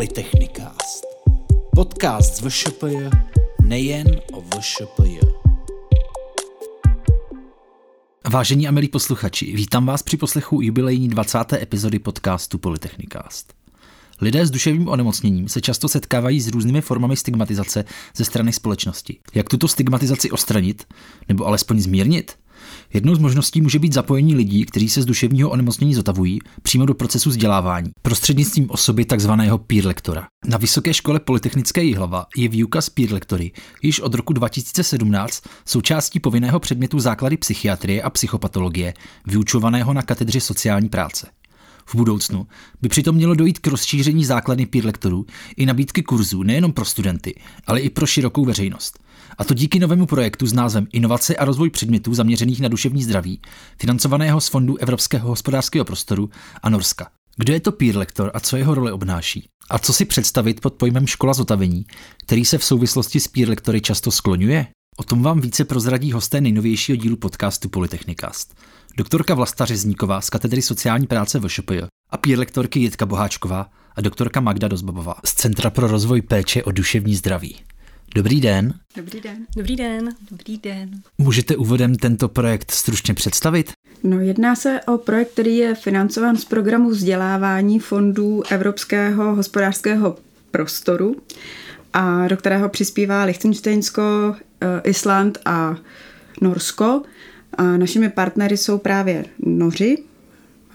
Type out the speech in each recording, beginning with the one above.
Polytechnikast. Podcast z VŠPJ nejen o VŠPJ. Vážení a milí posluchači, vítám vás při poslechu jubilejní 20. epizody podcastu Polytechnikast. Lidé s duševním onemocněním se často setkávají s různými formami stigmatizace ze strany společnosti. Jak tuto stigmatizaci ostranit, nebo alespoň zmírnit? Jednou z možností může být zapojení lidí, kteří se z duševního onemocnění zotavují, přímo do procesu vzdělávání, prostřednictvím osoby takzvaného peer lektora. Na Vysoké škole Polytechnické Jihlava je výuka z peer lektory již od roku 2017 součástí povinného předmětu základy psychiatrie a psychopatologie, vyučovaného na katedře sociální práce. V budoucnu by přitom mělo dojít k rozšíření základny peer lektorů i nabídky kurzů nejenom pro studenty, ale i pro širokou veřejnost. A to díky novému projektu s názvem Inovace a rozvoj předmětů zaměřených na duševní zdraví, financovaného z Fondu Evropského hospodářského prostoru a Norska. Kdo je to peer lektor a co jeho role obnáší? A co si představit pod pojmem škola zotavení, který se v souvislosti s peer lektory často skloňuje? O tom vám více prozradí hosté nejnovějšího dílu podcastu Polytechnikast. Doktorka Vlasta Řezníková z katedry sociální práce VŠPJ a peer lektorky Jitka Boháčková a doktorka Magda Dozbabová z Centra pro rozvoj péče o duševní zdraví. Dobrý den. Dobrý den. Dobrý den. Dobrý den. Můžete úvodem tento projekt stručně představit? No, jedná se o projekt, který je financován z programu vzdělávání fondů Evropského hospodářského prostoru a do kterého přispívá Liechtensteinsko, eh, Island a Norsko. A našimi partnery jsou právě Noři,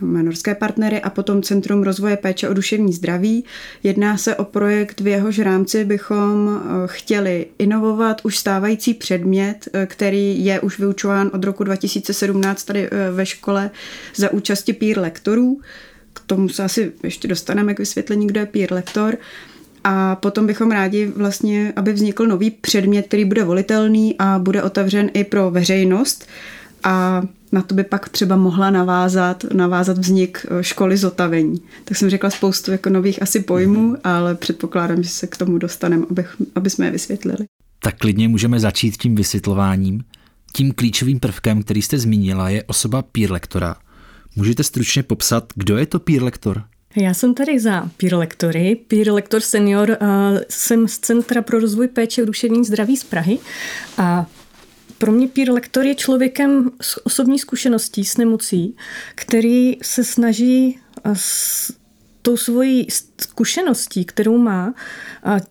máme norské partnery a potom Centrum rozvoje péče o duševní zdraví. Jedná se o projekt, v jehož rámci bychom eh, chtěli inovovat už stávající předmět, eh, který je už vyučován od roku 2017 tady eh, ve škole za účasti peer lektorů. K tomu se asi ještě dostaneme k vysvětlení, kdo je peer lektor. A potom bychom rádi vlastně, aby vznikl nový předmět, který bude volitelný a bude otevřen i pro veřejnost a na to by pak třeba mohla navázat, navázat vznik eh, školy zotavení. Tak jsem řekla spoustu jako nových asi pojmů, mm-hmm. ale předpokládám, že se k tomu dostaneme, aby, aby jsme je vysvětlili. Tak klidně můžeme začít tím vysvětlováním. Tím klíčovým prvkem, který jste zmínila, je osoba peer lektora. Můžete stručně popsat, kdo je to peer lektor? Já jsem tady za peer lektory, peer lektor senior, jsem z Centra pro rozvoj péče o duševní zdraví z Prahy a pro mě peer lektor je člověkem s osobní zkušeností s nemocí, který se snaží s tou svojí zkušeností, kterou má,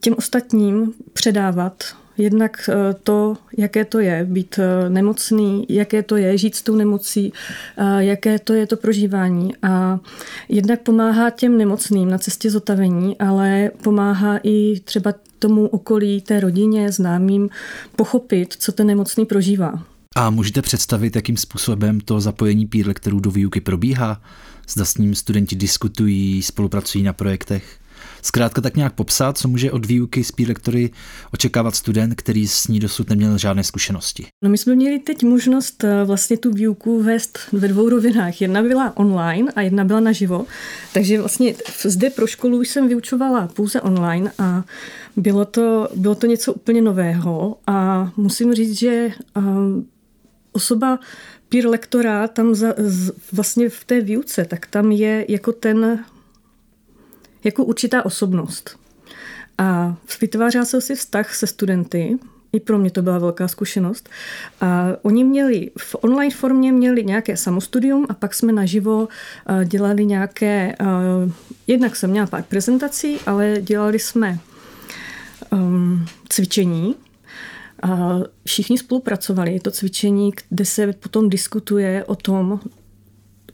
těm ostatním předávat Jednak eh, to, jaké to je být eh, nemocný, jaké to je žít s tou nemocí, eh, jaké to je to prožívání. A jednak pomáhá těm nemocným na cestě zotavení, ale pomáhá i třeba tomu okolí, té rodině, známým pochopit, co ten nemocný prožívá. A můžete představit, jakým způsobem to zapojení peer lektorů do výuky probíhá? Zda s ním studenti diskutují, spolupracují na projektech? Zkrátka tak nějak popsat, co může od výuky z lektory očekávat student, který s ní dosud neměl žádné zkušenosti. No my jsme měli teď možnost eh, vlastně tu výuku vést ve dvou rovinách. Jedna byla online a jedna byla naživo. Takže vlastně zde pro školu jsem vyučovala pouze online a bylo to, bylo to něco úplně nového a musím říct, že um, osoba peer lektora tam za, z, vlastně v té výuce, tak tam je jako ten jako určitá osobnost. A vytvářel se si vztah se studenty, i pro mě to byla velká zkušenost. A oni měli v online formě měli nějaké samostudium a pak jsme naživo dělali nějaké, jednak jsem měla pár prezentací, ale dělali jsme um, cvičení, a všichni spolupracovali. Je to cvičení, kde se potom diskutuje o tom,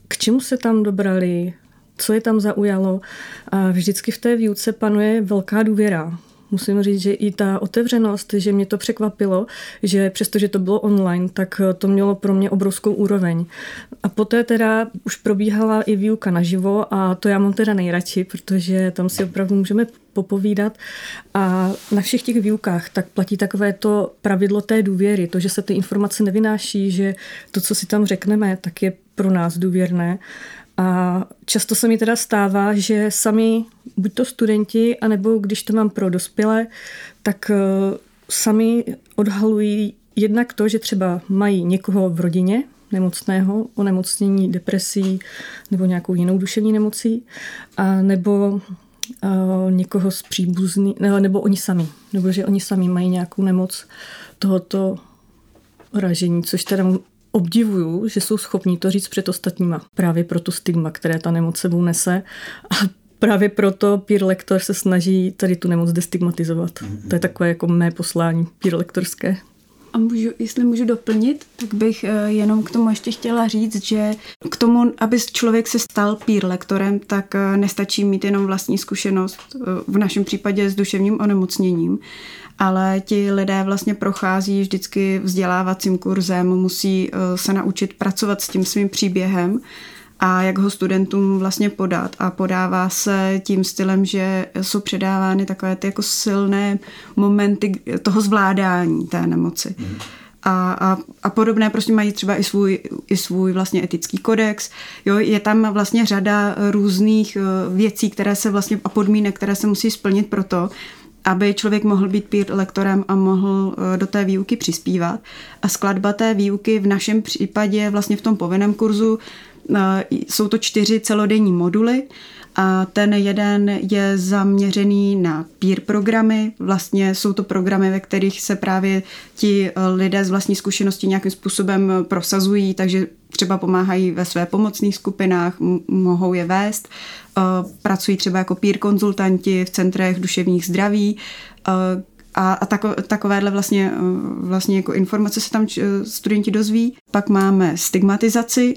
k čemu se tam dobrali, co je tam zaujalo. A vždycky v té výuce panuje velká důvěra. Musím říct, že i ta otevřenost, že mě to překvapilo, že přestože to bylo online, tak to mělo pro mě obrovskou úroveň. A poté teda už probíhala i výuka naživo a to já mám teda nejradši, protože tam si opravdu můžeme popovídat. A na všech těch výukách tak platí takové to pravidlo té důvěry, to, že se ty informace nevynáší, že to, co si tam řekneme, tak je pro nás důvěrné. A často se mi teda stává, že sami, buď to studenti, anebo když to mám pro dospělé, tak eh, sami odhalují jednak to, že třeba mají někoho v rodině, nemocného, onemocnění, depresí nebo nějakou jinou duševní nemocí, a nebo uh, někoho z příbuzný, ne, nebo oni sami, nebo že oni sami mají nějakou nemoc tohoto ražení, což teda obdivuju, že jsou schopní to říct před ostatníma. Právě pro tu stigma, které ta nemoc sebou nese. A právě proto peer lektor se snaží tady tu nemoc destigmatizovat. Mm-hmm. To je takové jako mé poslání peer lektorské. A můžu, jestli můžu doplnit, tak bych eh, jenom k tomu ještě chtěla říct, že k tomu, aby člověk se stal peer lektorem, tak eh, nestačí mít jenom vlastní zkušenost, eh, v našem případě s duševním onemocněním, ale ti lidé vlastně prochází vždycky vzdělávacím kurzem, musí se naučit pracovat s tím svým příběhem a jak ho studentům vlastně podat. A podává se tím stylem, že jsou předávány takové ty jako silné momenty toho zvládání té nemoci. Mm. A, a, a podobné prostě mají třeba i svůj, i svůj vlastně etický kodex. Jo, je tam vlastně řada různých eh, věcí, které se vlastně a podmínek, které se musí splnit pro to, aby člověk mohl být peer lektorem a mohl eh, do té výuky přispívat. A skladba té výuky v našem případě vlastně v tom povinném kurzu jsou to čtyři celodenní moduly a ten jeden je zaměřený na peer programy. Vlastně jsou to programy, ve kterých se právě ti eh, lidé z vlastní zkušenosti nějakým způsobem prosazují, takže třeba pomáhají ve své pomocných skupinách, mohou je vést, eh, pracují třeba jako peer konzultanti v centrech duševních zdraví, eh, a, a tako, takovéhle vlastně, vlastně jako informace se tam studenti dozví. Pak máme stigmatizaci,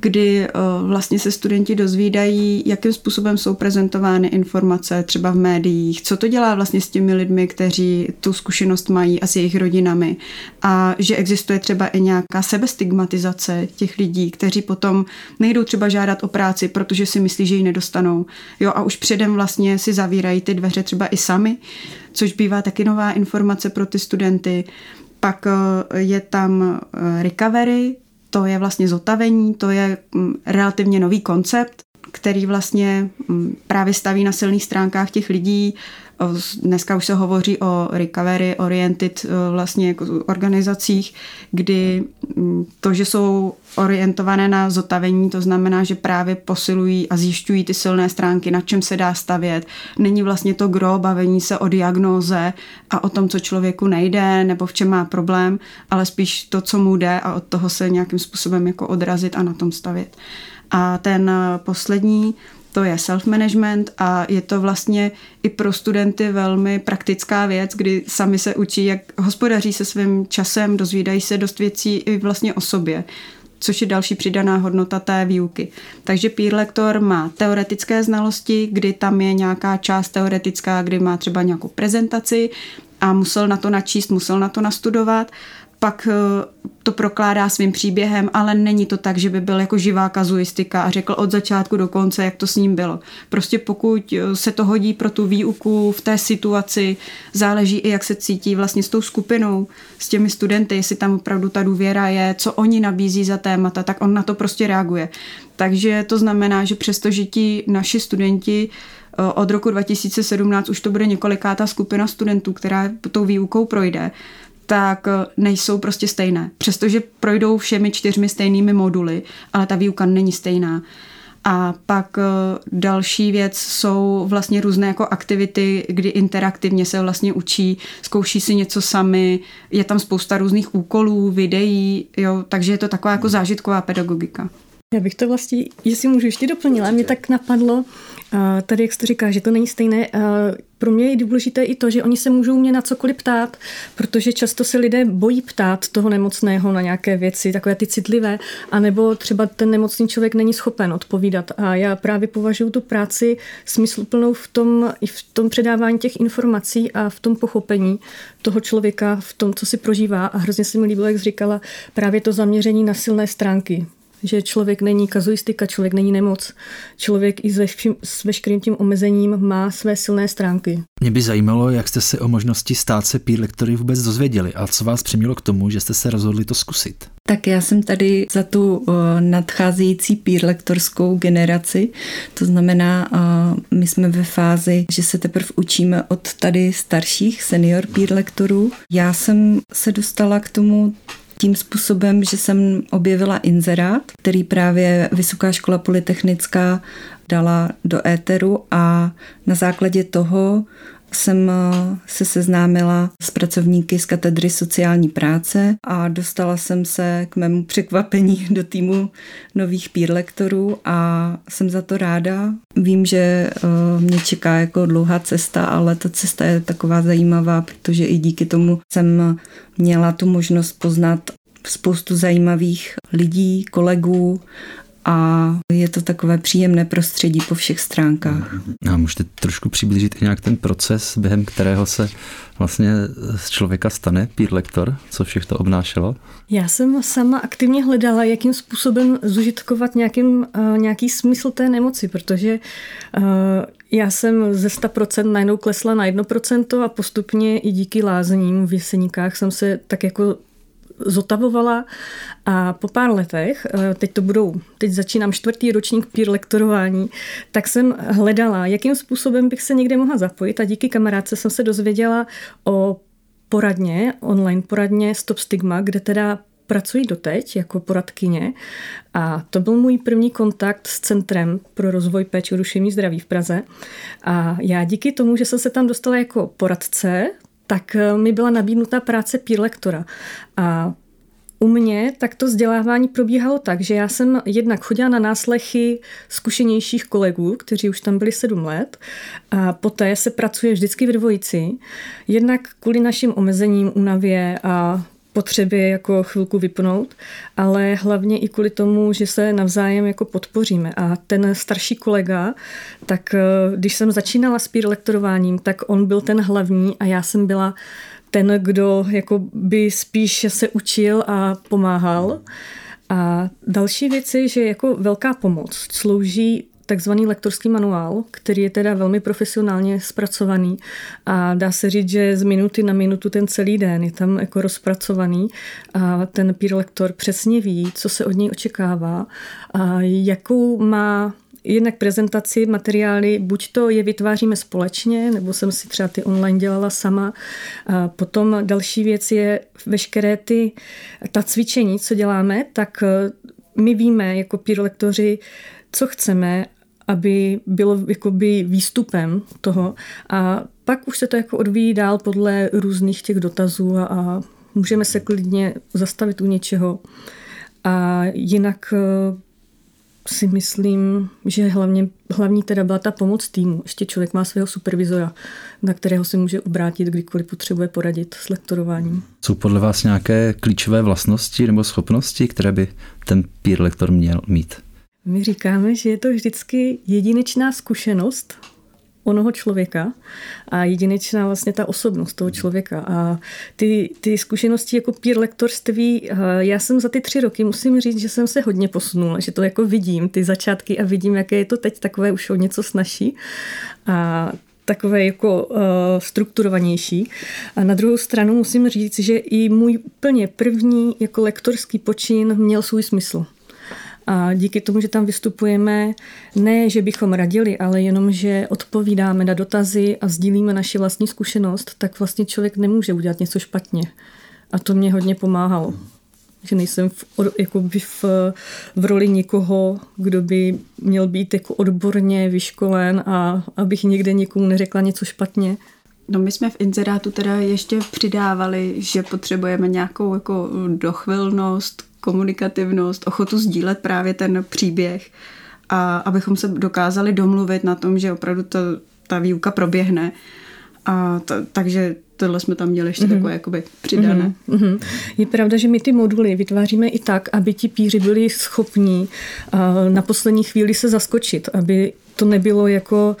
kdy eh, vlastně se studenti dozvídají, jakým způsobem jsou prezentovány informace třeba v médiích, co to dělá vlastně s těmi lidmi, kteří tu zkušenost mají a s jejich rodinami a že existuje třeba i nějaká sebestigmatizace těch lidí, kteří potom nejdou třeba žádat o práci, protože si myslí, že ji nedostanou. Jo, a už předem vlastně si zavírají ty dveře třeba i sami, což bývá taky nová informace pro ty studenty. Pak eh, je tam eh, recovery, to je vlastně zotavení, to je mm, relativně nový koncept, který vlastně mm, právě staví na silných stránkách těch lidí. Dneska už se hovoří o recovery oriented vlastně jako organizacích, kdy mm, to, že jsou orientované na zotavení, to znamená, že právě posilují a zjišťují ty silné stránky, na čem se dá stavět. Není vlastně to gro bavení se o diagnóze a o tom, co člověku nejde nebo v čem má problém, ale spíš to, co mu jde a od toho se nějakým způsobem jako odrazit a na tom stavět. A ten poslední, to je self-management a je to vlastně i pro studenty velmi praktická věc, kdy sami se učí, jak hospodaří se svým časem, dozvídají se dost věcí i vlastně o sobě což je další přidaná hodnota té výuky. Takže peer lektor má teoretické znalosti, kdy tam je nějaká část teoretická, kdy má třeba nějakou prezentaci a musel na to načíst, musel na to nastudovat pak eh, to prokládá svým příběhem, ale není to tak, že by byl jako živá kazuistika a řekl od začátku do konce, jak to s ním bylo. Prostě pokud eh, se to hodí pro tu výuku v té situaci, záleží i, jak se cítí vlastně s tou skupinou, s těmi studenty, jestli tam opravdu ta důvěra je, co oni nabízí za témata, tak on na to prostě reaguje. Takže to znamená, že přestože ti naši studenti eh, od roku 2017 už to bude několikátá skupina studentů, která tou výukou projde, tak eh, nejsou prostě stejné. Přestože projdou všemi čtyřmi stejnými moduly, ale ta výuka není stejná. A pak eh, další věc jsou vlastně různé jako aktivity, kdy interaktivně se vlastně učí, zkouší si něco sami, je tam spousta různých úkolů, videí, jo, takže je to taková jako zážitková pedagogika. Já bych to vlastně, jestli můžu ještě doplnila, mě tak napadlo, tady jak jsi to říká, že to není stejné, pro mě je důležité i to, že oni se můžou mě na cokoliv ptát, protože často se lidé bojí ptát toho nemocného na nějaké věci, takové ty citlivé, anebo třeba ten nemocný člověk není schopen odpovídat. A já právě považuji tu práci smysluplnou v tom, i v tom předávání těch informací a v tom pochopení toho člověka, v tom, co si prožívá. A hrozně se mi líbilo, jak říkala, právě to zaměření na silné stránky že člověk není kazuistika, člověk není nemoc. Člověk i s, veškerým, s veškerým tím omezením má své silné stránky. Mě by zajímalo, jak jste se o možnosti stát se peer lektory vůbec dozvěděli a co vás přimělo k tomu, že jste se rozhodli to zkusit. Tak já jsem tady za tu uh, nadcházející peer lektorskou generaci. To znamená, uh, my jsme ve fázi, že se teprve učíme od tady starších senior peer lektorů. Já jsem se dostala k tomu tím způsobem, že jsem objevila inzerát, který právě Vysoká škola polytechnická dala do éteru a na základě toho jsem eh, se seznámila s pracovníky z katedry sociální práce a dostala jsem se k mému překvapení do týmu nových peer lektorů a jsem za to ráda. Vím, že eh, mě čeká jako dlouhá cesta, ale ta cesta je taková zajímavá, protože i díky tomu jsem měla tu možnost poznat spoustu zajímavých lidí, kolegů a je to takové příjemné prostředí po všech stránkách. A můžete trošku přiblížit i nějak ten proces, během kterého se vlastně z člověka stane peer lektor, co všechno obnášelo? Já jsem sama aktivně hledala, jakým způsobem zužitkovat nějakým, uh, nějaký smysl té nemoci, protože uh, já jsem ze 100% najednou klesla na 1% a postupně i díky lázním v Jeseníkách jsem se tak jako zotavovala. A po pár letech, eh, teď to budou, teď začínám čtvrtý ročník peer lektorování, tak jsem hledala, jakým způsobem bych se někde mohla zapojit a díky kamarádce jsem se dozvěděla o poradně, online poradně Stop Stigma, kde teda pracuji doteď jako poradkyně. A to byl můj první kontakt s Centrem pro rozvoj péče o duševní zdraví v Praze. A já díky tomu, že jsem se tam dostala jako poradce, tak eh, mi byla nabídnuta práce peer lektora. A u mě tak to vzdělávání probíhalo tak, že já jsem jednak chodila na náslechy zkušenějších kolegů, kteří už tam byli sedm let a poté se pracuje vždycky v dvojici. Jednak kvůli našim omezením, únavě a potřebě jako chvilku vypnout, ale hlavně i kvůli tomu, že se navzájem jako podpoříme. A ten starší kolega, tak eh, když jsem začínala s peer lektorováním, tak on byl ten hlavní a já jsem byla ten, kdo jako by spíš se učil a pomáhal. A další věci, že jako velká pomoc slouží takzvaný lektorský manuál, který je teda velmi profesionálně zpracovaný a dá se říct, že z minuty na minutu ten celý den je tam jako rozpracovaný a ten peer lektor přesně ví, co se od něj očekává a jakou má jednak prezentaci, materiály, buď to je vytváříme společně, nebo jsem si třeba ty online dělala sama. A potom další věc je veškeré ty, ta cvičení, co děláme, tak my víme jako peer lektoři, co chceme aby bylo jakoby výstupem toho a pak už se to jako odvíjí dál podle různých těch dotazů a, a můžeme se klidně zastavit u něčeho. A jinak eh, si myslím, že hlavně, hlavní teda byla ta pomoc týmu. Ještě člověk má svého supervizora, na kterého se může obrátit, kdykoliv potřebuje poradit s lektorováním. Jsou podle vás nějaké klíčové vlastnosti nebo schopnosti, které by ten peer lektor měl mít? My říkáme, že je to vždycky jedinečná zkušenost onoho člověka a jedinečná vlastně ta osobnost toho člověka. A ty, ty zkušenosti jako peer lektorství, já jsem za ty tři roky musím říct, že jsem se hodně posunula, že to jako vidím, ty začátky a vidím, jaké je to teď takové už o něco snažší. A takové jako uh, strukturovanější. A na druhou stranu musím říct, že i můj úplně první jako lektorský počin měl svůj smysl. A díky tomu, že tam vystupujeme, ne, že bychom radili, ale jenom, že odpovídáme na dotazy a sdílíme naši vlastní zkušenost, tak vlastně člověk nemůže udělat něco špatně. A to mě hodně pomáhalo. Že nejsem v, jakoby v, v roli někoho, kdo by měl být jako odborně vyškolen a abych někde někomu neřekla něco špatně. No my jsme v inzerátu teda ještě přidávali, že potřebujeme nějakou jako dochvilnost, komunikativnost, ochotu sdílet právě ten příběh a abychom se dokázali domluvit na tom, že opravdu to, ta výuka proběhne. A to, takže tohle jsme tam měli ještě mm-hmm. takové jakoby přidané. Mm-hmm. Je pravda, že my ty moduly vytváříme i tak, aby ti píři byli schopní na poslední chvíli se zaskočit, aby to nebylo jako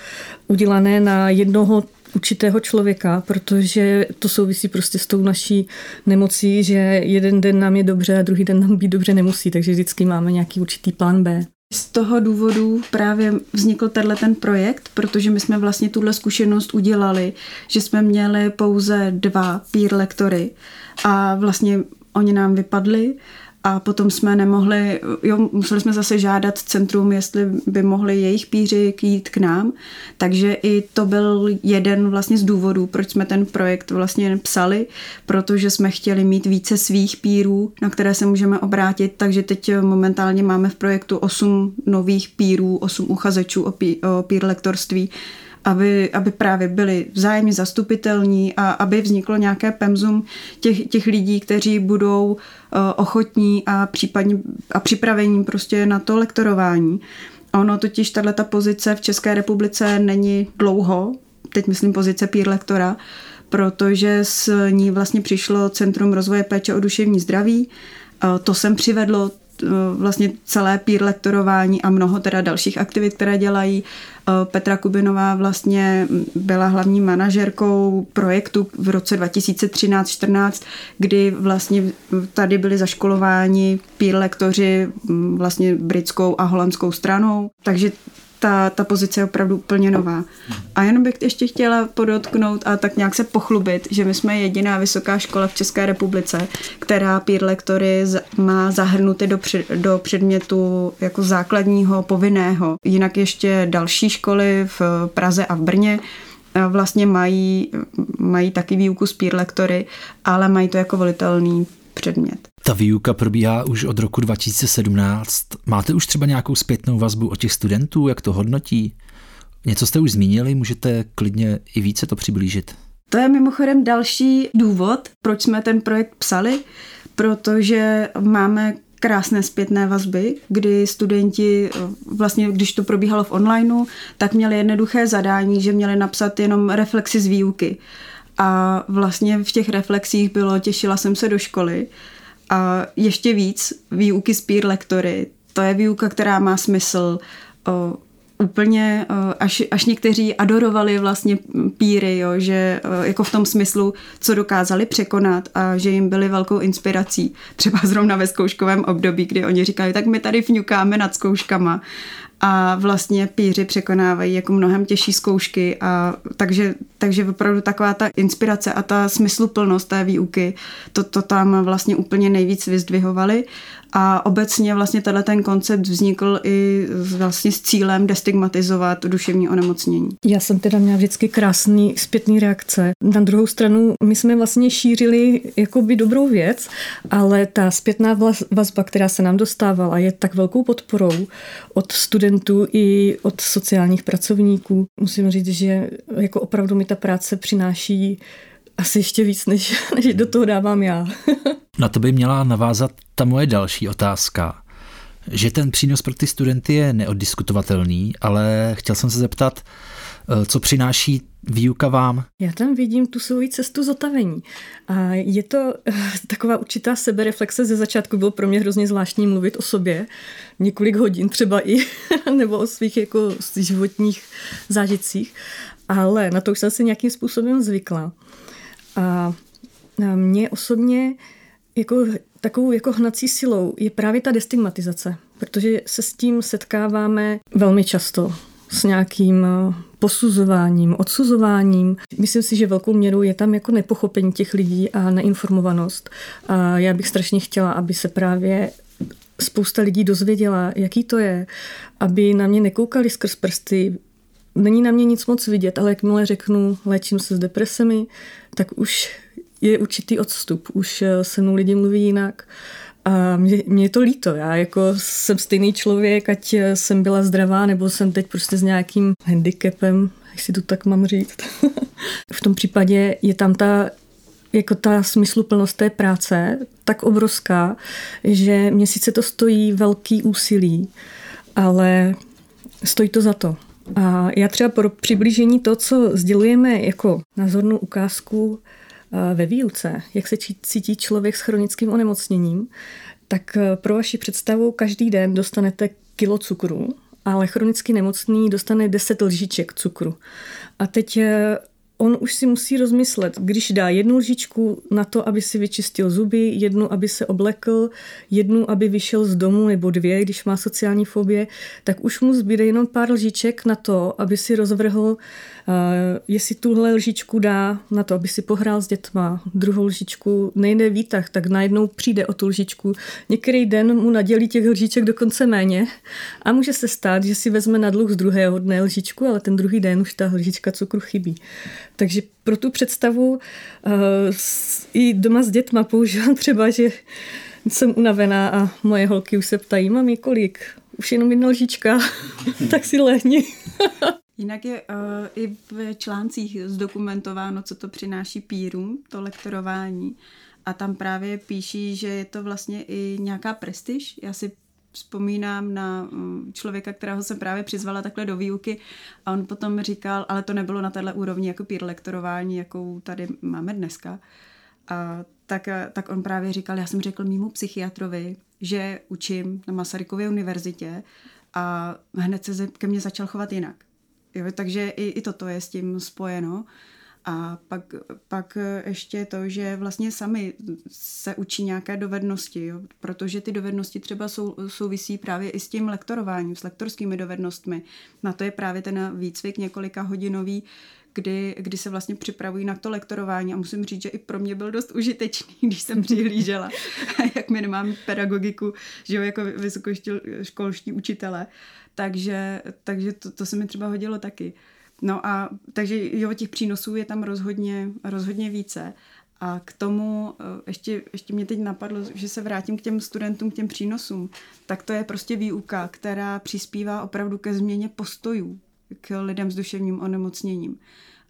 udělané na jednoho určitého člověka, protože to souvisí prostě s tou naší nemocí, že jeden den nám je dobře a druhý den nám být dobře nemusí, takže vždycky máme nějaký určitý plán B. Z toho důvodu právě vznikl tenhle ten projekt, protože my jsme vlastně tuhle zkušenost udělali, že jsme měli pouze dva peer lektory a vlastně oni nám vypadli a potom jsme nemohli, jo, museli jsme zase žádat centrum, jestli by mohli jejich píři jít k nám, takže i to byl jeden vlastně z důvodů, proč jsme ten projekt vlastně psali, protože jsme chtěli mít více svých pírů, na které se můžeme obrátit, takže teď momentálně máme v projektu 8 nových pírů, 8 uchazečů o, pí, o pír lektorství, aby, aby právě byli vzájemně zastupitelní a aby vzniklo nějaké pemzum těch, těch lidí, kteří budou uh, ochotní a případně a připravení prostě na to lektorování. Ono totiž tato pozice v České republice není dlouho, teď myslím pozice peer lektora, protože s ní vlastně přišlo Centrum rozvoje péče o duševní zdraví. Uh, to sem přivedlo vlastně celé peer lektorování a mnoho teda dalších aktivit, které dělají. Eh, Petra Kubinová vlastně byla hlavní manažerkou projektu v roce 2013-14, kdy vlastně tady byli zaškolováni peer lektoři mm, vlastně britskou a holandskou stranou. Takže ta, ta pozice je opravdu úplně nová. A jenom bych ještě chtěla podotknout a tak nějak se pochlubit, že my jsme jediná vysoká škola v České republice, která peer lektory má zahrnuty do, před, do předmětu jako základního, povinného. Jinak ještě další školy v Praze a v Brně vlastně mají, mají taky výuku z peer lektory, ale mají to jako volitelný předmět. Ta výuka probíhá už od roku 2017. Máte už třeba nějakou zpětnou vazbu od těch studentů, jak to hodnotí? Něco jste už zmínili, můžete klidně i více to přiblížit. To je mimochodem další důvod, proč jsme ten projekt psali, protože máme krásné zpětné vazby, kdy studenti, vlastně když to probíhalo v onlineu, tak měli jednoduché zadání, že měli napsat jenom reflexy z výuky. A vlastně v těch reflexích bylo, těšila jsem se do školy, a ještě víc výuky z peer lektory. To je výuka, která má smysl o, úplně, až, až někteří adorovali vlastně píry, jo, že jako v tom smyslu, co dokázali překonat a že jim byli velkou inspirací. Třeba zrovna ve zkouškovém období, kdy oni říkali, tak my tady fňukáme nad zkouškama a vlastně píři překonávají jako mnohem těžší zkoušky a takže, takže opravdu taková ta inspirace a ta smysluplnost té výuky, to, to tam vlastně úplně nejvíc vyzdvihovali a obecně vlastně tenhle ten koncept vznikl i vlastně s cílem destigmatizovat duševní onemocnění. Já jsem teda měla vždycky krásný zpětný reakce. Na druhou stranu, my jsme vlastně šířili jakoby dobrou věc, ale ta zpětná vazba, která se nám dostávala, je tak velkou podporou od studentů i od sociálních pracovníků. Musím říct, že jako opravdu mi ta práce přináší asi ještě víc, než, než do toho dávám já. Na to by měla navázat ta moje další otázka. Že ten přínos pro ty studenty je neoddiskutovatelný, ale chtěl jsem se zeptat, eh, co přináší výuka vám? Já tam vidím tu svoji cestu zotavení. A je to eh, taková určitá sebereflexe. Ze začátku bylo pro mě hrozně zvláštní mluvit o sobě, několik hodin třeba i, nebo o svých jako životních zážitcích, ale na to už jsem si nějakým způsobem zvykla. A mě osobně jako takovou jako hnací silou je právě ta destigmatizace, protože se s tím setkáváme velmi často s nějakým eh, posuzováním, odsuzováním. Myslím si, že velkou měrou je tam jako nepochopení těch lidí a neinformovanost. A já bych strašně chtěla, aby se právě spousta lidí dozvěděla, jaký to je, aby na mě nekoukali skrz prsty, není na mě nic moc vidět, ale jakmile řeknu, léčím se s depresemi, tak už je určitý odstup, už eh, se mnou lidi mluví jinak. A mě, mě je to líto, já jako jsem stejný člověk, ať eh, jsem byla zdravá, nebo jsem teď prostě s nějakým handicapem, jestli to tak mám říct. v tom případě je tam ta jako ta smysluplnost té práce tak obrovská, že mě sice to stojí velký úsilí, ale stojí to za to. A já třeba pro přiblížení to, co sdělujeme jako názornou ukázku ve výuce, jak se cítí člověk s chronickým onemocněním, tak e, pro vaši představu každý den dostanete kilo cukru, ale chronicky nemocný dostane 10 lžiček cukru. A teď e, on už si musí rozmyslet, když dá jednu lžičku na to, aby si vyčistil zuby, jednu, aby se oblekl, jednu, aby vyšel z domu, nebo dvě, když má sociální fobie, tak už mu zbyde jenom pár lžiček na to, aby si rozvrhl, uh, jestli tuhle lžičku dá na to, aby si pohrál s dětma, druhou lžičku nejde výtah, tak najednou přijde o tu lžičku. Některý den mu nadělí těch lžiček dokonce méně a může se stát, že si vezme na dluh z druhého dne lžičku, ale ten druhý den už ta lžička cukru chybí. Takže pro tu představu uh, i doma s dětma používám třeba, že jsem unavená a moje holky už se ptají, mami, kolik? Už jenom jedna lžička, tak si lehni. Jinak je uh, i v článcích zdokumentováno, co to přináší pírům, to lektorování. A tam právě píší, že je to vlastně i nějaká prestiž. Já si vzpomínám na mm, člověka, kterého jsem právě přizvala takhle do výuky a on potom říkal, ale to nebylo na téhle úrovni jako peer lektorování, jakou tady máme dneska. A tak, tak on právě říkal, já jsem řekl mýmu psychiatrovi, že učím na Masarykově univerzitě a hned se ke mně začal chovat jinak. Jo, takže i, i toto je s tím spojeno. A pak, pak ještě to, že vlastně sami se učí nějaké dovednosti, jo? protože ty dovednosti třeba sou, souvisí právě i s tím lektorováním, s lektorskými dovednostmi. Na to je právě ten výcvik několika hodinový, kdy, kdy se vlastně připravují na to lektorování a musím říct, že i pro mě byl dost užitečný, když jsem přihlížela, jak my nemáme pedagogiku, že jo, jako vysokoškolští učitele, takže, takže to, to se mi třeba hodilo taky. No a takže jo, těch přínosů je tam rozhodně, rozhodně více. A k tomu eh, ještě, ještě mě teď napadlo, že se vrátím k těm studentům, k těm přínosům. Tak to je prostě výuka, která přispívá opravdu ke změně postojů k lidem s duševním onemocněním.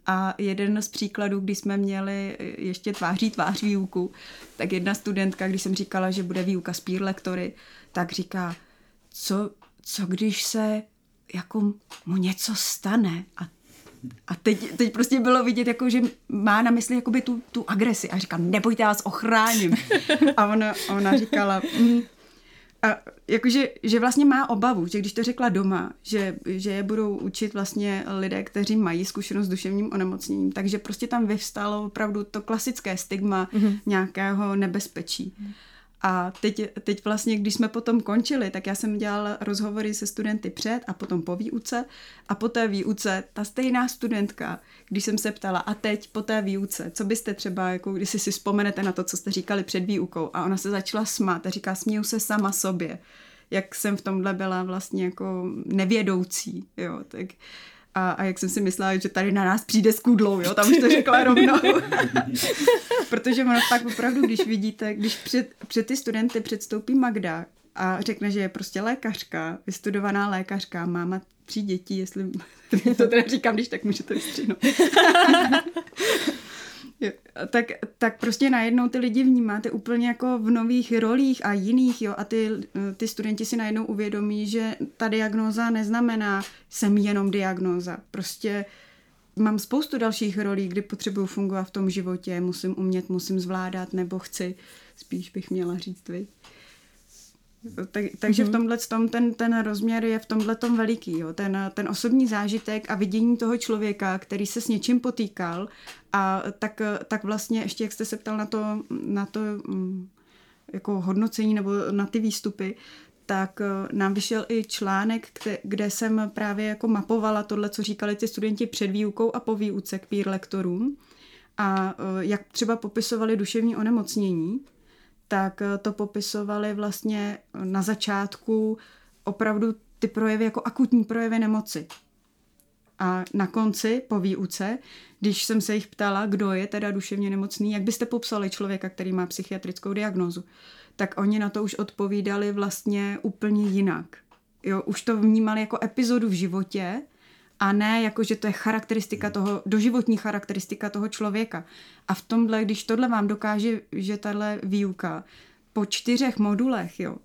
A jeden z příkladů, kdy jsme měli ještě tváří tvář výuku, tak jedna studentka, když jsem říkala, že bude výuka s peer lektory, tak říká, co, co když se jako mu něco stane a a teď, teď prostě bylo vidět, jako, že má na mysli jakoby tu, tu agresi. A říkám, nebojte, já vás ochráním. A ona, ona říkala, mm. a jakože, že vlastně má obavu, že když to řekla doma, že, že je budou učit vlastně lidé, kteří mají zkušenost s duševním onemocněním, takže prostě tam vyvstalo opravdu to klasické stigma mm-hmm. nějakého nebezpečí. Mm. A teď, teď vlastně, když jsme potom končili, tak já jsem dělala rozhovory se studenty před a potom po výuce. A po té výuce ta stejná studentka, když jsem se ptala, a teď po té výuce, co byste třeba, jako když si si vzpomenete na to, co jste říkali před výukou, a ona se začala smát a říká, směju se sama sobě, jak jsem v tomhle byla vlastně jako nevědoucí, jo, tak a, a jak jsem si myslela, že tady na nás přijde s kůdlou, jo, tam už to řekla rovnou. Protože ono pak opravdu, když vidíte, když před, před ty studenty předstoupí Magda a řekne, že je prostě lékařka, vystudovaná lékařka, máma tří dětí, jestli to teda říkám, když tak můžete vystřihnout. Tak, tak prostě najednou ty lidi vnímáte úplně jako v nových rolích a jiných, jo, a ty, ty studenti si najednou uvědomí, že ta diagnóza neznamená, jsem jenom diagnóza. Prostě mám spoustu dalších rolí, kdy potřebuju fungovat v tom životě, musím umět, musím zvládat, nebo chci, spíš bych měla říct, vy. Tak, takže mm-hmm. v mhm. tomhle tom ten, ten rozměr je v tomhle tom veliký. Jo. Ten, ten osobní zážitek a vidění toho člověka, který se s něčím potýkal a tak, tak vlastně ještě, jak jste se ptal na to, na to mm, jako hodnocení nebo na ty výstupy, tak eh, nám vyšel i článek, kde, kde jsem právě jako mapovala tohle, co říkali ty studenti před výukou a po výuce k peer lektorům a eh, jak třeba popisovali duševní onemocnění tak eh, to popisovali vlastně na začátku opravdu ty projevy jako akutní projevy nemoci. A na konci, po výuce, když jsem se jich ptala, kdo je teda duševně nemocný, jak byste popsali člověka, který má psychiatrickou diagnózu, tak oni na to už odpovídali vlastně úplně jinak. Jo, už to vnímali jako epizodu v životě, a ne jako, že to je charakteristika toho, doživotní charakteristika toho člověka. A v tomhle, když tohle vám dokáže, že tahle výuka po čtyřech modulech, jo,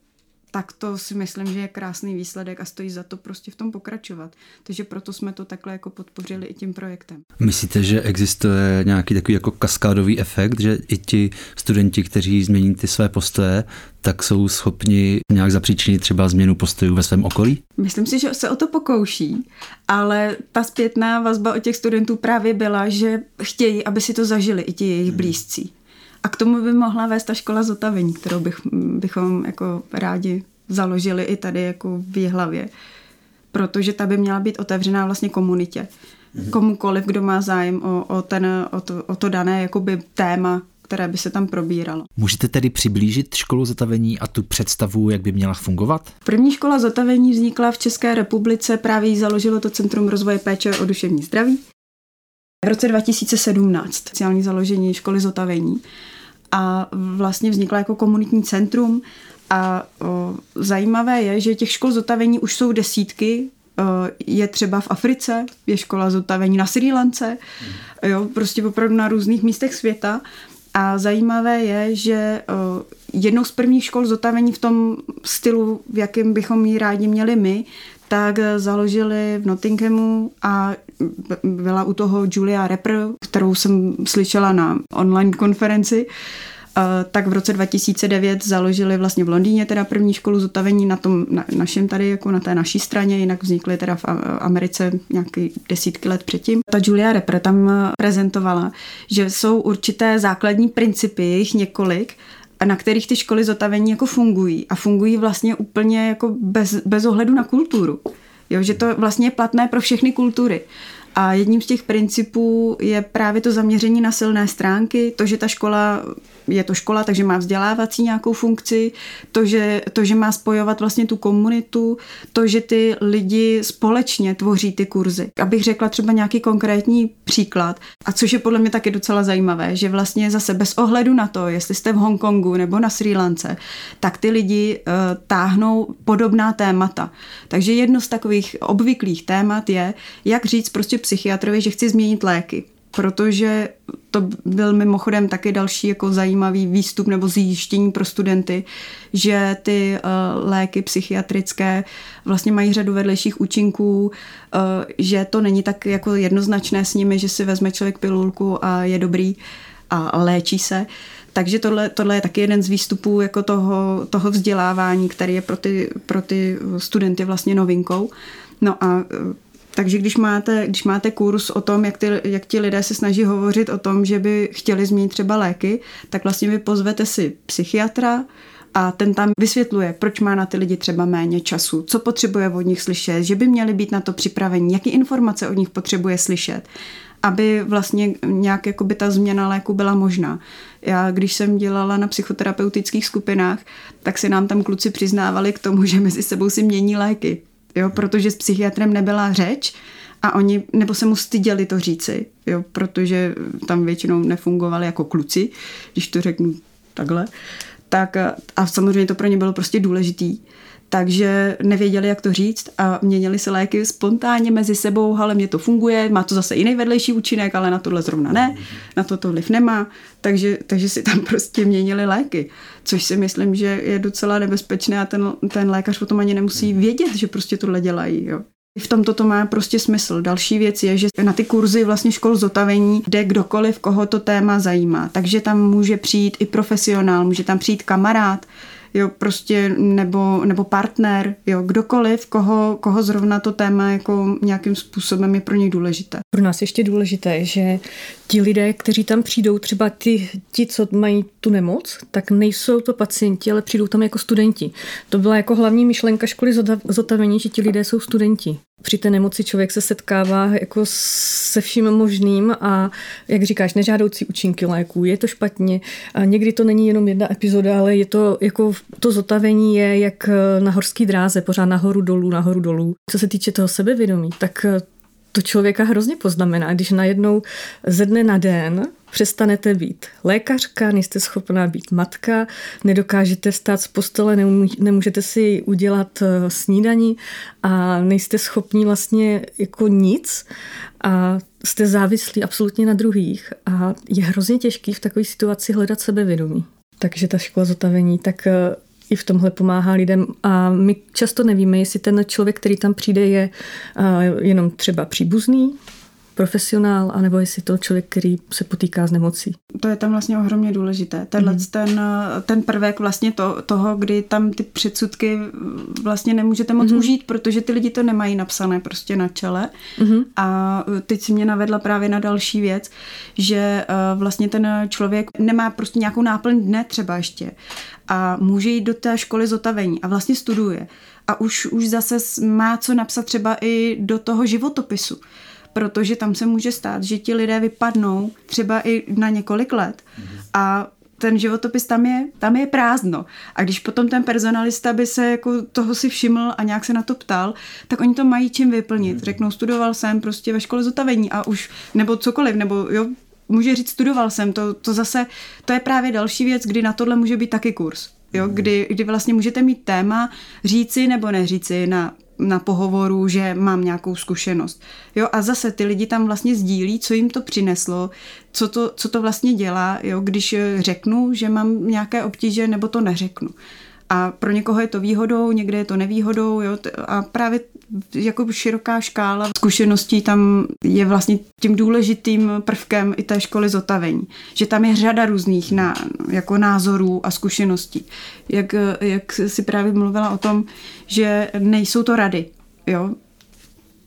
tak to si myslím, že je krásný výsledek a stojí za to prostě v tom pokračovat. Takže proto jsme to takhle jako podpořili i tím projektem. Myslíte, že existuje nějaký takový jako kaskádový efekt, že i ti studenti, kteří změní ty své postoje, tak jsou schopni nějak zapříčinit třeba změnu postojů ve svém okolí? Myslím si, že se o to pokouší, ale ta zpětná vazba od těch studentů právě byla, že chtějí, aby si to zažili i ti jejich hmm. blízcí. A k tomu by mohla vést ta škola zotavení, kterou bych, bychom jako rádi založili i tady jako v hlavě. Protože ta by měla být otevřená vlastně komunitě. Mm-hmm. Komukoliv, kdo má zájem o, o, ten, o, to, o to dané jakoby téma, které by se tam probíralo. Můžete tedy přiblížit školu zotavení a tu představu, jak by měla fungovat? První škola zotavení vznikla v České republice, právě ji založilo to Centrum rozvoje péče o duševní zdraví. V roce 2017 speciální založení školy zotavení a vlastně vznikla jako komunitní centrum a o, zajímavé je, že těch škol zotavení už jsou desítky, o, je třeba v Africe, je škola zotavení na Sri Lance, jo, prostě opravdu na různých místech světa. A zajímavé je, že o, jednou z prvních škol zotavení v tom stylu, v jakém bychom ji rádi měli my, tak založili v Nottinghamu a byla u toho Julia Repper, kterou jsem slyšela na online konferenci, tak v roce 2009 založili vlastně v Londýně teda první školu zotavení na tom na, našem tady, jako na té naší straně, jinak vznikly teda v Americe nějaké desítky let předtím. Ta Julia Repre tam prezentovala, že jsou určité základní principy, jich několik, na kterých ty školy zotavení jako fungují a fungují vlastně úplně jako bez, bez ohledu na kulturu. Jo, že to vlastně je platné pro všechny kultury. A jedním z těch principů je právě to zaměření na silné stránky, to, že ta škola je to škola, takže má vzdělávací nějakou funkci, to že, to, že má spojovat vlastně tu komunitu, to, že ty lidi společně tvoří ty kurzy. Abych řekla třeba nějaký konkrétní příklad, a což je podle mě taky docela zajímavé, že vlastně zase bez ohledu na to, jestli jste v Hongkongu nebo na Sri Lance, tak ty lidi uh, táhnou podobná témata. Takže jedno z takových obvyklých témat je, jak říct prostě psychiatrovi, že chci změnit léky protože to byl mimochodem taky další jako zajímavý výstup nebo zjištění pro studenty, že ty uh, léky psychiatrické vlastně mají řadu vedlejších účinků, uh, že to není tak jako jednoznačné s nimi, že si vezme člověk pilulku a je dobrý a léčí se. Takže tohle, tohle je taky jeden z výstupů jako toho, toho vzdělávání, který je pro ty, pro ty studenty vlastně novinkou. No a takže když máte, když máte kurz o tom, jak, ty, jak ti lidé se snaží hovořit o tom, že by chtěli změnit třeba léky, tak vlastně vy pozvete si psychiatra, a ten tam vysvětluje, proč má na ty lidi třeba méně času, co potřebuje od nich slyšet, že by měli být na to připraveni, jaký informace od nich potřebuje slyšet, aby vlastně nějak jakoby ta změna léku byla možná. Já, když jsem dělala na psychoterapeutických skupinách, tak si nám tam kluci přiznávali k tomu, že mezi sebou si mění léky jo, protože s psychiatrem nebyla řeč a oni, nebo se mu styděli to říci, jo, protože tam většinou nefungovali jako kluci, když to řeknu takhle, tak a samozřejmě to pro ně bylo prostě důležitý takže nevěděli, jak to říct a měnili si léky spontánně mezi sebou, ale mě to funguje, má to zase jiný vedlejší účinek, ale na tohle zrovna ne, na to to vliv nemá, takže, takže si tam prostě měnili léky, což si myslím, že je docela nebezpečné a ten, ten lékař potom ani nemusí vědět, že prostě tohle dělají. Jo. V tomto to má prostě smysl. Další věc je, že na ty kurzy vlastně škol zotavení jde kdokoliv, koho to téma zajímá. Takže tam může přijít i profesionál, může tam přijít kamarád, jo, prostě nebo, nebo partner, jo, kdokoliv, koho, koho zrovna to téma jako nějakým způsobem je pro něj důležité. Pro nás ještě důležité, že ti lidé, kteří tam přijdou, třeba ti, ti, co mají tu nemoc, tak nejsou to pacienti, ale přijdou tam jako studenti. To byla jako hlavní myšlenka školy zotavení, že ti lidé jsou studenti při té nemoci člověk se setkává jako se vším možným a jak říkáš, nežádoucí účinky léků, je to špatně. A někdy to není jenom jedna epizoda, ale je to jako to zotavení je jak na horský dráze, pořád nahoru dolů, nahoru dolů. Co se týče toho sebevědomí, tak to člověka hrozně poznamená, když najednou ze dne na den přestanete být lékařka, nejste schopná být matka, nedokážete stát z postele, nemůžete si udělat eh, snídaní a nejste schopní vlastně jako nic a jste závislí absolutně na druhých a je hrozně těžký v takové situaci hledat sebevědomí. Takže ta škola zotavení, tak eh, i v tomhle pomáhá lidem. A my často nevíme, jestli ten člověk, který tam přijde, je jenom třeba příbuzný, profesionál, anebo jestli to člověk, který se potýká s nemocí. To je tam vlastně ohromně důležité. Tenhle mm. ten, ten prvek vlastně to, toho, kdy tam ty předsudky vlastně nemůžete moc mm. užít, protože ty lidi to nemají napsané prostě na čele. Mm. A teď si mě navedla právě na další věc, že eh, vlastně ten člověk nemá prostě nějakou náplň dne třeba ještě a může jít do té školy zotavení a vlastně studuje. A už, už zase má co napsat třeba i do toho životopisu protože tam se může stát, že ti lidé vypadnou třeba i na několik let a ten životopis tam je, tam je prázdno. A když potom ten personalista by se jako toho si všiml a nějak se na to ptal, tak oni to mají čím vyplnit. Mhm. Řeknou, studoval jsem prostě ve škole zotavení a už, nebo cokoliv, nebo jo, může říct, studoval jsem, to, to zase, to je právě další věc, kdy na tohle může být taky kurz. Jo, mhm. kdy, kdy vlastně můžete mít téma říci nebo neříci na na pohovoru, že mám nějakou zkušenost. Jo, a zase ty lidi tam vlastně sdílí, co jim to přineslo, co to, co to vlastně dělá, jo, když řeknu, že mám nějaké obtíže, nebo to neřeknu. A pro někoho je to výhodou, někde je to nevýhodou. Jo? A právě jako široká škála zkušeností tam je vlastně tím důležitým prvkem i té školy zotavení. Že tam je řada různých na, jako názorů a zkušeností. Jak, jak si právě mluvila o tom, že nejsou to rady. Jo?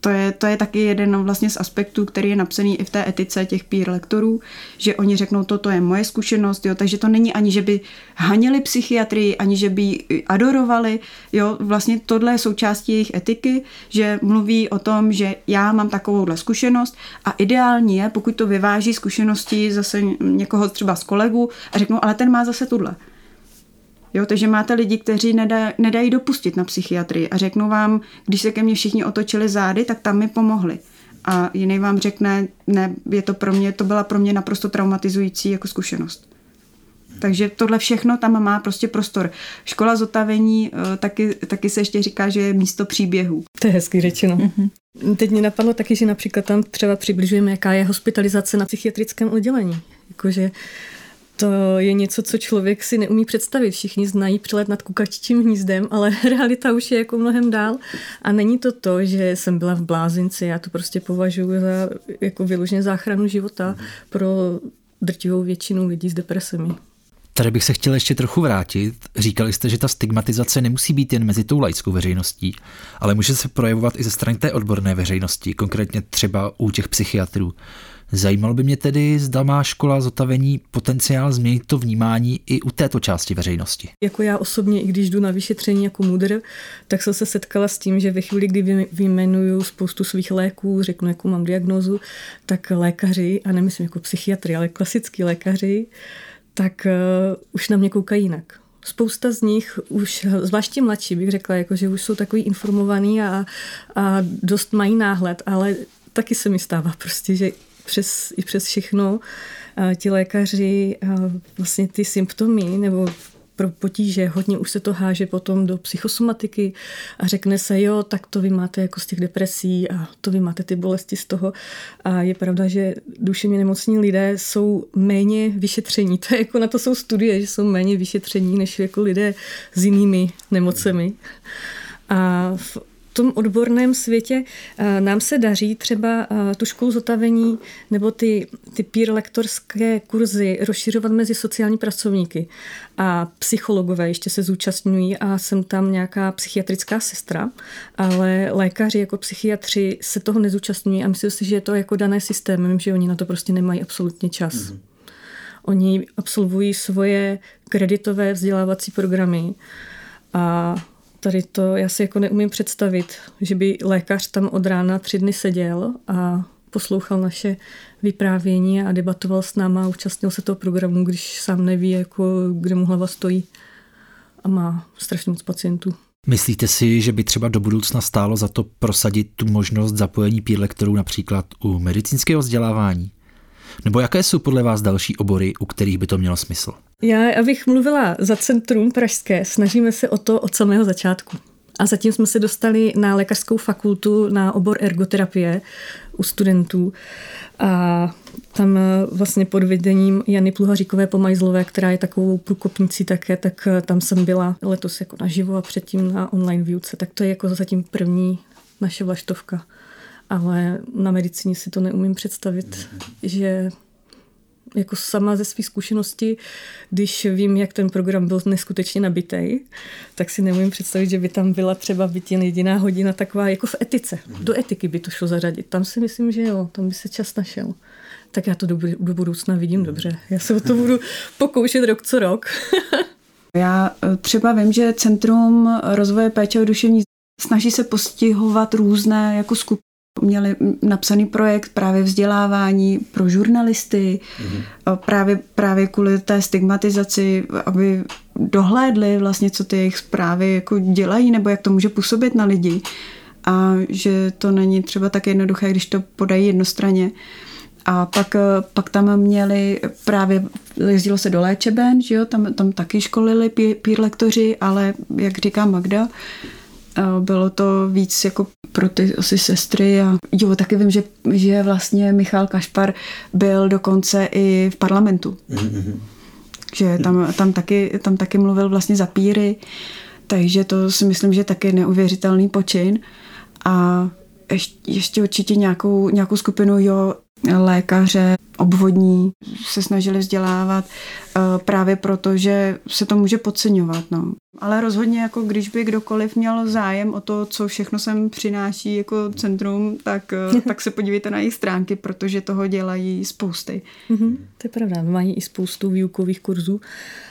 To je, to je taky jeden vlastně z aspektů, který je napsaný i v té etice těch peer lektorů, že oni řeknou, toto je moje zkušenost, jo, takže to není ani, že by hanili psychiatrii, ani že by adorovali, jo, vlastně tohle je součástí jejich etiky, že mluví o tom, že já mám takovouhle zkušenost a ideální je, pokud to vyváží zkušenosti zase někoho třeba z kolegů a řeknou, ale ten má zase tuhle. Jo, takže máte lidi, kteří nedá, nedají dopustit na psychiatrii a řeknou vám, když se ke mně všichni otočili zády, tak tam mi pomohli. A jiný vám řekne, ne, je to pro mě, to byla pro mě naprosto traumatizující jako zkušenost. Takže tohle všechno tam má prostě prostor. Škola zotavení eh, taky, taky se ještě říká, že je místo příběhů. To je hezky řečeno. Mm-hmm. Teď mě napadlo taky, že například tam třeba přibližujeme, jaká je hospitalizace na psychiatrickém oddělení. Jakože to je něco, co člověk si neumí představit. Všichni znají přelet nad kukaččím hnízdem, ale realita už je jako mnohem dál. A není to to, že jsem byla v blázinci. Já to prostě považuji za jako vyloženě záchranu života pro drtivou většinu lidí s depresemi. Tady bych se chtěl ještě trochu vrátit. Říkali jste, že ta stigmatizace nemusí být jen mezi tou laickou veřejností, ale může se projevovat i ze strany té odborné veřejnosti, konkrétně třeba u těch psychiatrů. Zajímalo by mě tedy, zda má škola zotavení potenciál změnit to vnímání i u této části veřejnosti. Jako já osobně, i když jdu na vyšetření jako mudr, tak jsem se setkala s tím, že ve chvíli, kdy vyjmenuju spoustu svých léků, řeknu, jakou mám diagnózu, tak lékaři, a nemyslím jako psychiatry, ale klasický lékaři, tak uh, už na mě koukají jinak spousta z nich už, zvláště mladší bych řekla, jako, že už jsou takový informovaný a, a dost mají náhled, ale taky se mi stává prostě, že přes, i přes všechno ti lékaři vlastně ty symptomy nebo pro potíže, hodně už se to háže potom do psychosomatiky a řekne se, jo, tak to vy máte jako z těch depresí a to vy máte ty bolesti z toho. A je pravda, že duševně nemocní lidé jsou méně vyšetření. To je jako na to jsou studie, že jsou méně vyšetření než jako lidé s jinými nemocemi. A v tom odborném světě eh, nám se daří třeba eh, tu školu zotavení nebo ty, ty peer lektorské kurzy rozšiřovat mezi sociální pracovníky. A psychologové ještě se zúčastňují a jsem tam nějaká psychiatrická sestra, ale lékaři jako psychiatři se toho nezúčastňují a myslím si, že je to jako dané systémem, že oni na to prostě nemají absolutně čas. Mm-hmm. Oni absolvují svoje kreditové vzdělávací programy a tady to já si jako neumím představit, že by lékař tam od rána tři dny seděl a poslouchal naše vyprávění a debatoval s náma a účastnil se toho programu, když sám neví, jako, kde mu hlava stojí a má strašně moc pacientů. Myslíte si, že by třeba do budoucna stálo za to prosadit tu možnost zapojení peer lektorů například u medicínského vzdělávání? Nebo jaké jsou podle vás další obory, u kterých by to mělo smysl? Já, abych mluvila za Centrum Pražské, snažíme se o to od samého začátku. A zatím jsme se dostali na lékařskou fakultu na obor ergoterapie u studentů. A tam vlastně pod vedením Jany Pluhaříkové Pomajzlové, která je takovou průkopnicí také, tak tam jsem byla letos jako naživo a předtím na online výuce. Tak to je jako zatím první naše vlaštovka. Ale na medicíně si to neumím představit, že jako sama ze své zkušenosti, když vím, jak ten program byl neskutečně nabitý, tak si nemůžu představit, že by tam byla třeba být jen jediná hodina taková jako v etice. Do etiky by to šlo zařadit. Tam si myslím, že jo, tam by se čas našel. Tak já to do, do budoucna vidím dobře. Já se o to budu pokoušet rok co rok. já eh, třeba vím, že Centrum rozvoje péče o duševní snaží se postihovat různé jako skupiny Měli napsaný projekt právě vzdělávání pro žurnalisty, mm-hmm. právě, právě kvůli té stigmatizaci, aby dohlédli vlastně, co ty jejich zprávy jako dělají, nebo jak to může působit na lidi. A že to není třeba tak jednoduché, když to podají jednostranně. A pak, eh, pak tam měli právě, jezdilo se do léčeben, že jo, tam, tam taky školili peer lektoři, ale jak říká Magda, bylo to víc jako pro ty asi sestry a jo, taky vím, že, že vlastně Michal Kašpar byl dokonce i v parlamentu. Mm-hmm. Že tam, tam, taky, tam taky mluvil vlastně za píry, takže to si myslím, že taky neuvěřitelný počin. A ještě, ještě určitě nějakou, nějakou skupinu, jo, lékaře, obvodní se snažili vzdělávat eh, právě proto, že se to může podceňovat. No. Ale rozhodně, jako když by kdokoliv měl zájem o to, co všechno sem přináší jako centrum, tak, eh, tak se podívejte na jejich stránky, protože toho dělají spousty. Mm-hmm, to je pravda, mají i spoustu výukových kurzů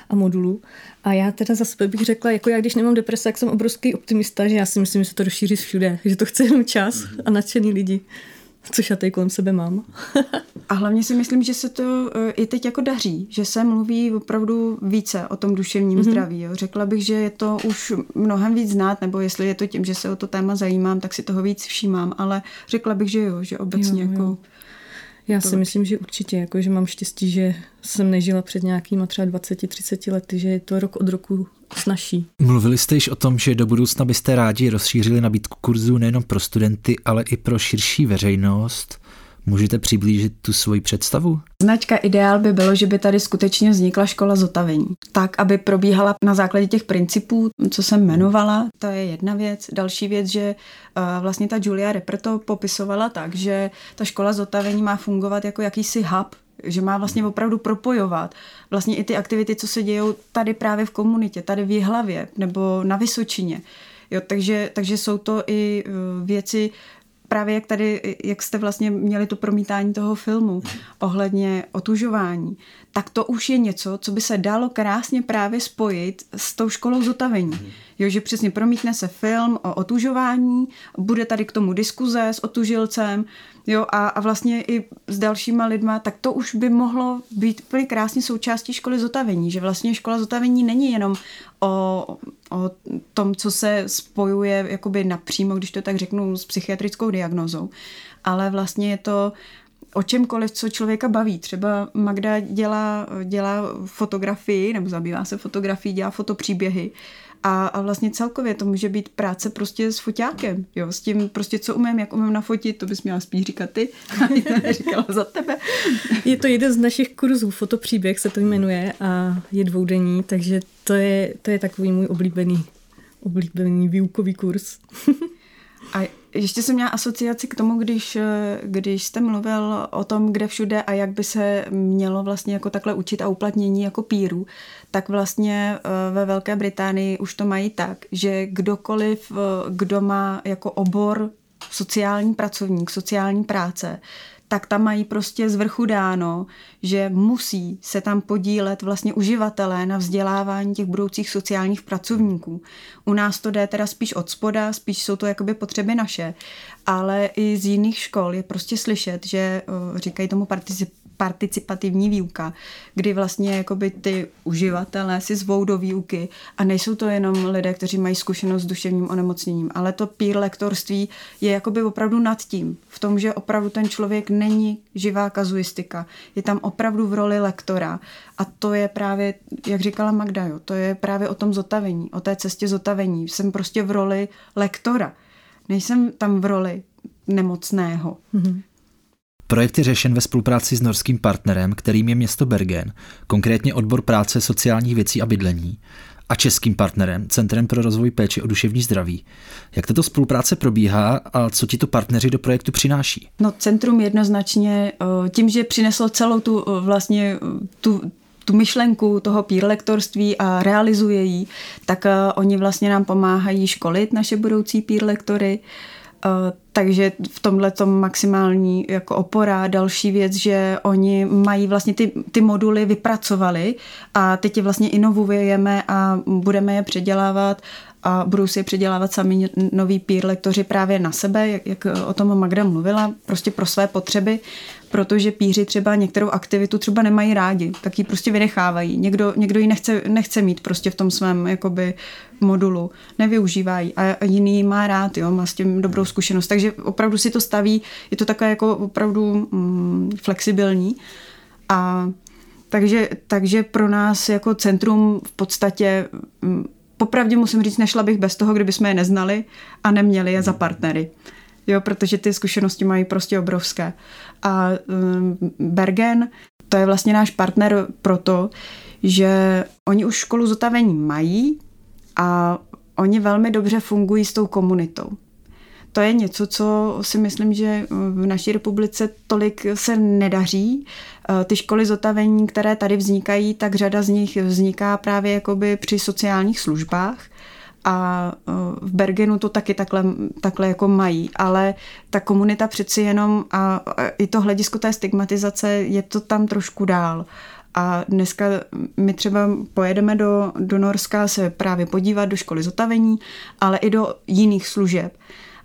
a modulů. A já teda za sebe bych řekla, jako já když nemám deprese, jak jsem obrovský optimista, že já si myslím, že se to rozšíří všude, že to chce jenom čas a nadšený lidi což já tady kolem sebe mám. a hlavně si myslím, že se to e, i teď jako daří, že se mluví opravdu více o tom duševním mm-hmm. zdraví. Jo. Řekla bych, že je to už mnohem víc znát, nebo jestli je to tím, že se o to téma zajímám, tak si toho víc všímám, ale řekla bych, že jo, že obecně jo, jo. jako já si myslím, že určitě, jako, že mám štěstí, že jsem nežila před nějakýma třeba 20-30 lety, že je to rok od roku snaží. Mluvili jste již o tom, že do budoucna byste rádi rozšířili nabídku kurzů nejenom pro studenty, ale i pro širší veřejnost. Můžete přiblížit tu svoji představu? Značka ideál by bylo, že by tady skutečně vznikla škola zotavení. Tak, aby probíhala na základě těch principů, co jsem jmenovala. To je jedna věc. Další věc, že eh, vlastně ta Julia Repper to popisovala tak, že ta škola zotavení má fungovat jako jakýsi hub že má vlastně opravdu propojovat vlastně i ty aktivity, co se dějou tady právě v komunitě, tady v Jihlavě nebo na Vysočině. Jo, takže, takže jsou to i eh, věci, právě jak tady, jak jste vlastně měli to promítání toho filmu ohledně otužování, tak to už je něco, co by se dalo krásně právě spojit s tou školou zotavení. Jo, že přesně promítne se film o otužování, bude tady k tomu diskuze s otužilcem, jo, a, a vlastně i s dalšíma lidma, tak to už by mohlo být úplně krásně součástí školy zotavení, že vlastně škola zotavení není jenom o, o tom, co se spojuje jakoby napřímo, když to tak řeknu, s psychiatrickou diagnozou, ale vlastně je to o čemkoliv, co člověka baví. Třeba Magda dělá, dělá fotografii, nebo zabývá se fotografií, dělá fotopříběhy. A, a vlastně celkově to může být práce prostě s foťákem, jo, s tím prostě, co umím, jak umím nafotit, to bys měla spíš říkat ty, a říkala za tebe. Je to jeden z našich kurzů, fotopříběh se to jmenuje a je dvoudenní, takže to je, to je takový můj oblíbený, oblíbený výukový kurz. a ještě jsem měla asociaci k tomu, když, když jste mluvil o tom, kde všude a jak by se mělo vlastně jako takhle učit a uplatnění jako píru, tak vlastně eh, ve Velké Británii už to mají tak, že kdokoliv, eh, kdo má jako obor sociální pracovník, sociální práce, tak tam mají prostě z vrchu dáno, že musí se tam podílet vlastně uživatelé na vzdělávání těch budoucích sociálních pracovníků. U nás to jde teda spíš od spoda, spíš jsou to jakoby potřeby naše, ale i z jiných škol je prostě slyšet, že říkají tomu particip participativní výuka, kdy vlastně jakoby ty uživatelé si zvou do výuky a nejsou to jenom lidé, kteří mají zkušenost s duševním onemocněním, ale to peer lektorství je jakoby opravdu nad tím, v tom, že opravdu ten člověk není živá kazuistika, je tam opravdu v roli lektora a to je právě, jak říkala Magda, jo, to je právě o tom zotavení, o té cestě zotavení. Jsem prostě v roli lektora, nejsem tam v roli nemocného. Mm-hmm. Projekt je řešen ve spolupráci s norským partnerem, kterým je město Bergen, konkrétně odbor práce sociálních věcí a bydlení, a českým partnerem, Centrem pro rozvoj péče o duševní zdraví. Jak tato spolupráce probíhá a co ti to partneři do projektu přináší? No, centrum jednoznačně tím, že přineslo celou tu vlastně tu, tu myšlenku toho peer lektorství a realizuje ji, tak oni vlastně nám pomáhají školit naše budoucí peer lektory, takže v tomhle tom maximální jako opora. Další věc, že oni mají vlastně ty, ty moduly vypracovali a teď je vlastně inovujeme a budeme je předělávat a budou si je předělávat sami noví peer lektoři právě na sebe, jak, jak o tom Magda mluvila, prostě pro své potřeby, protože píři třeba některou aktivitu třeba nemají rádi, tak ji prostě vynechávají. Někdo, někdo ji nechce, nechce mít prostě v tom svém jakoby modulu, nevyužívají a jiný má rád, jo, má s tím dobrou zkušenost. Takže opravdu si to staví, je to takové jako opravdu mm, flexibilní a takže, takže pro nás jako centrum v podstatě mm, popravdě musím říct, nešla bych bez toho, kdyby jsme je neznali a neměli je za partnery. Jo, protože ty zkušenosti mají prostě obrovské. A um, Bergen, to je vlastně náš partner proto, že oni už školu zotavení mají a oni velmi dobře fungují s tou komunitou to je něco, co si myslím, že v naší republice tolik se nedaří. Eh, ty školy zotavení, které tady vznikají, tak řada z nich vzniká právě jakoby při sociálních službách a eh, v Bergenu to taky takhle, takhle jako mají, ale ta komunita přeci jenom a i to hledisko té stigmatizace je to tam trošku dál. A dneska my třeba pojedeme do, do Norska se právě podívat do školy zotavení, ale i do jiných služeb.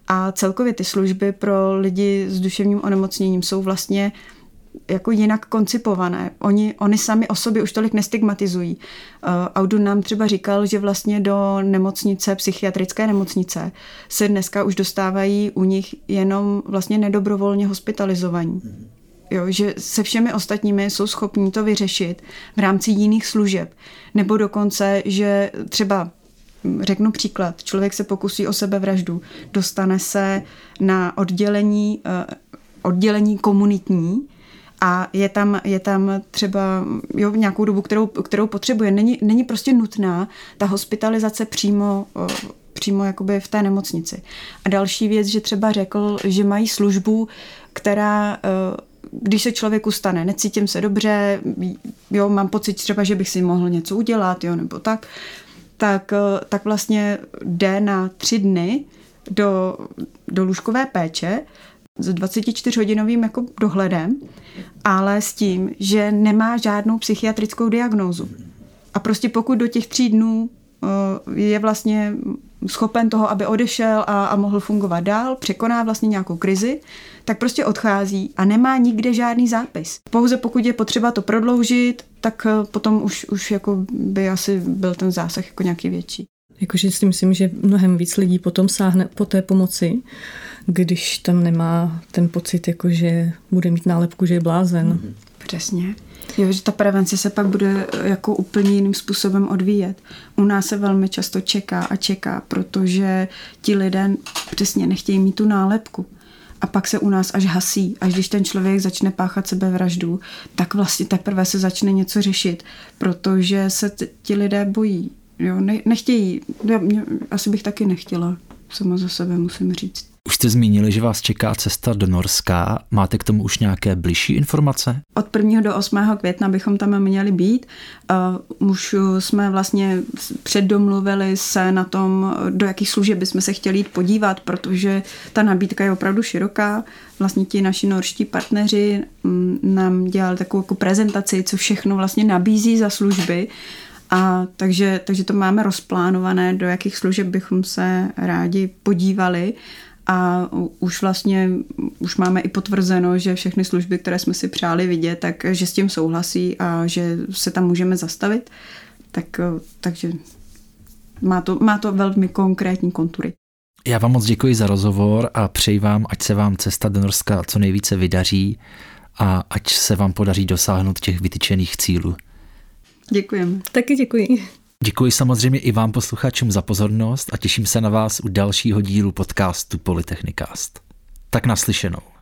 A celkově ty služby pro lidi s duševním onemocněním jsou vlastně jako jinak koncipované. Oni, oni sami o sobě už tolik nestigmatizují. Uh, Audu nám třeba říkal, že vlastně do nemocnice, psychiatrické nemocnice, se dneska už dostávají u nich jenom vlastně nedobrovolně hospitalizovaní. Jo, že se všemi ostatními jsou schopní to vyřešit v rámci jiných služeb. Nebo dokonce, že třeba Řeknu příklad. Člověk se pokusí o sebevraždu, dostane se na oddělení, eh, oddělení komunitní a je tam, je tam třeba jo, nějakou dobu, kterou, kterou potřebuje. Není, není prostě nutná ta hospitalizace přímo přímo jakoby v té nemocnici. A další věc, že třeba řekl, že mají službu, která když se člověku stane, necítím se dobře, jo, mám pocit třeba, že bych si mohl něco udělat, jo, nebo tak, tak, tak vlastně jde na tři dny do, do lůžkové péče s 24-hodinovým jako dohledem, ale s tím, že nemá žádnou psychiatrickou diagnózu. A prostě pokud do těch tří dnů eh, je vlastně schopen toho, aby odešel a, a mohl fungovat dál, překoná vlastně nějakou krizi, tak prostě odchází a nemá nikde žádný zápis. Pouze pokud je potřeba to prodloužit, tak eh, potom už, už jako by asi byl ten zásah jako nějaký větší. Jakože si myslím, že mnohem víc lidí potom sáhne po té pomoci, když tam nemá ten pocit, jako že bude mít nálepku, že je blázen. Mm-hmm. Přesně. Jo, že ta prevence se pak bude eh, jako úplně jiným způsobem odvíjet. U nás se velmi často čeká a čeká, protože ti lidé přesně nechtějí mít tu nálepku. A pak se u nás až hasí. Až když ten člověk začne páchat sebevraždu, tak vlastně teprve se začne něco řešit, protože se t- ti lidé bojí. Jo, ne, nechtějí. Já, mě, asi bych taky nechtěla sama za sebe, musím říct. Už jste zmínili, že vás čeká cesta do Norska. Máte k tomu už nějaké bližší informace? Od 1. do 8. května bychom tam měli být. Uh, už jsme vlastně předdomluvili se na tom, do jakých služeb bychom se chtěli jít podívat, protože ta nabídka je opravdu široká. Vlastně ti naši norští partneři mm, nám dělali takovou jako prezentaci, co všechno vlastně nabízí za služby. A takže, takže to máme rozplánované, do jakých služeb bychom se rádi podívali a už vlastně už máme i potvrzeno, že všechny služby, které jsme si přáli vidět, tak že s tím souhlasí a že se tam můžeme zastavit. Tak, takže má to, má to velmi konkrétní kontury. Já vám moc děkuji za rozhovor a přeji vám, ať se vám cesta do Norska co nejvíce vydaří a ať se vám podaří dosáhnout těch vytyčených cílů. Děkujeme. Taky děkuji. Děkuji samozřejmě i vám posluchačům za pozornost a těším se na vás u dalšího dílu podcastu Polytechnikast. Tak naslyšenou.